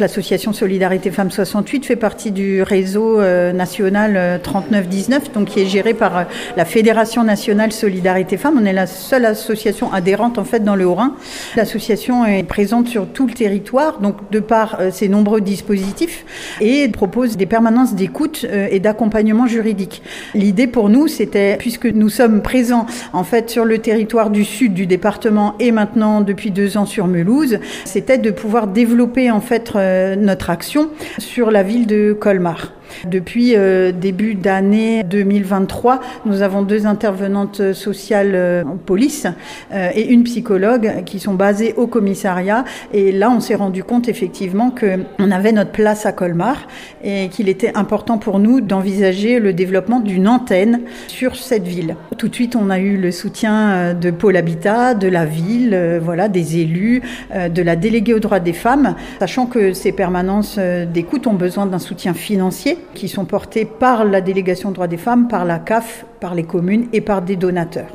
L'association Solidarité Femmes 68 fait partie du réseau euh, national 3919, euh, donc qui est géré par euh, la Fédération nationale Solidarité Femmes. On est la seule association adhérente en fait dans le Haut-Rhin. L'association est présente sur tout le territoire, donc de par ses nombreux dispositifs et propose des permanences d'écoute et d'accompagnement juridique. L'idée pour nous, c'était puisque nous sommes présents en fait sur le territoire du sud du département et maintenant depuis deux ans sur Melouse, c'était de pouvoir développer en fait notre action sur la ville de Colmar. Depuis euh, début d'année 2023, nous avons deux intervenantes sociales euh, en police euh, et une psychologue qui sont basées au commissariat. Et là, on s'est rendu compte effectivement qu'on avait notre place à Colmar et qu'il était important pour nous d'envisager le développement d'une antenne sur cette ville. Tout de suite, on a eu le soutien de Pôle Habitat, de la ville, voilà, des élus, de la déléguée aux droits des femmes, sachant que ces permanences d'écoute ont besoin d'un soutien financier qui sont portés par la délégation droits des femmes, par la CAF, par les communes et par des donateurs.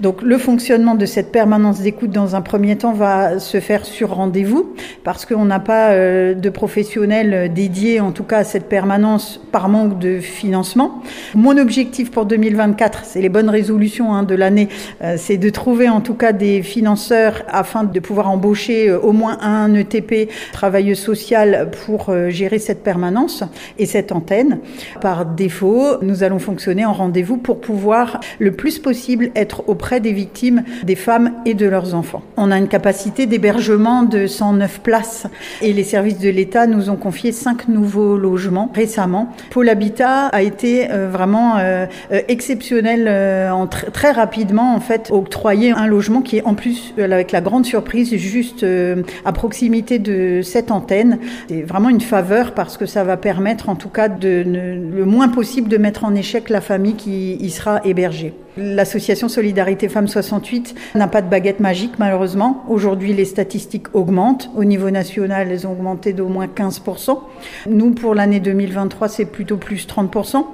Donc le fonctionnement de cette permanence d'écoute dans un premier temps va se faire sur rendez-vous parce qu'on n'a pas euh, de professionnels dédiés en tout cas à cette permanence par manque de financement. Mon objectif pour 2024, c'est les bonnes résolutions hein, de l'année, euh, c'est de trouver en tout cas des financeurs afin de pouvoir embaucher euh, au moins un ETP travailleuse sociale pour gérer cette permanence et cette antenne. Par défaut, nous allons fonctionner en rendez-vous pour pouvoir le plus possible être auprès des victimes, des femmes et de leurs enfants. On a une capacité d'hébergement de 109 places et les services de l'État nous ont confié cinq nouveaux logements récemment. Pôle Habitat a été euh, vraiment euh, euh, exceptionnel en très rapidement en fait octroyer un logement qui est en plus avec la grande surprise juste à proximité de cette antenne. C'est vraiment une faveur parce que ça va permettre en tout cas de le moins possible de mettre en échec la famille qui y sera hébergé. L'association Solidarité Femmes 68 n'a pas de baguette magique malheureusement. Aujourd'hui, les statistiques augmentent. Au niveau national, elles ont augmenté d'au moins 15%. Nous, pour l'année 2023, c'est plutôt plus 30%.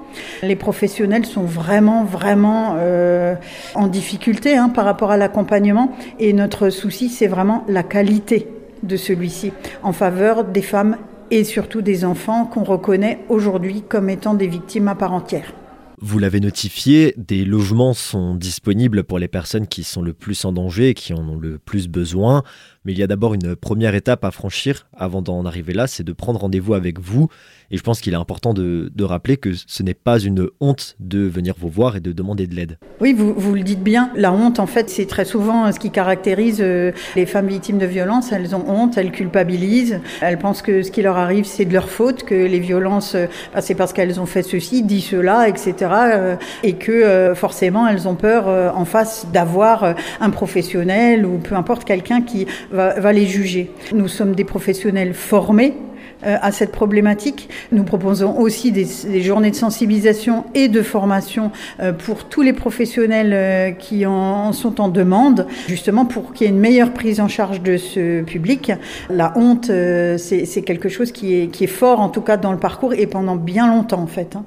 Les professionnels sont vraiment, vraiment euh, en difficulté hein, par rapport à l'accompagnement. Et notre souci, c'est vraiment la qualité de celui-ci en faveur des femmes et surtout des enfants qu'on reconnaît aujourd'hui comme étant des victimes à part entière. Vous l'avez notifié, des logements sont disponibles pour les personnes qui sont le plus en danger et qui en ont le plus besoin. Mais il y a d'abord une première étape à franchir avant d'en arriver là, c'est de prendre rendez-vous avec vous. Et je pense qu'il est important de, rappeler que ce n'est pas une honte de venir vous voir et de demander de l'aide. Oui, vous, vous le dites bien. La honte, en fait, c'est très souvent ce qui caractérise euh, les femmes victimes de violences. Elles ont honte, elles culpabilisent, elles pensent que ce qui leur arrive, c'est de leur faute, que les violences, euh, bah, c'est parce qu'elles ont fait ceci, dit cela, etc. Euh, et que forcément, elles ont peur en face d'avoir un professionnel ou peu importe quelqu'un qui va, les juger. Nous sommes des professionnels formés euh, à cette problématique. Nous proposons aussi des, journées de sensibilisation et de formation euh, pour tous les professionnels euh, qui en sont en demande, justement pour qu'il y ait une meilleure prise en charge de ce public. La honte, c'est quelque chose qui est, qui est fort, en tout cas dans le parcours, et pendant bien longtemps en fait. Hein.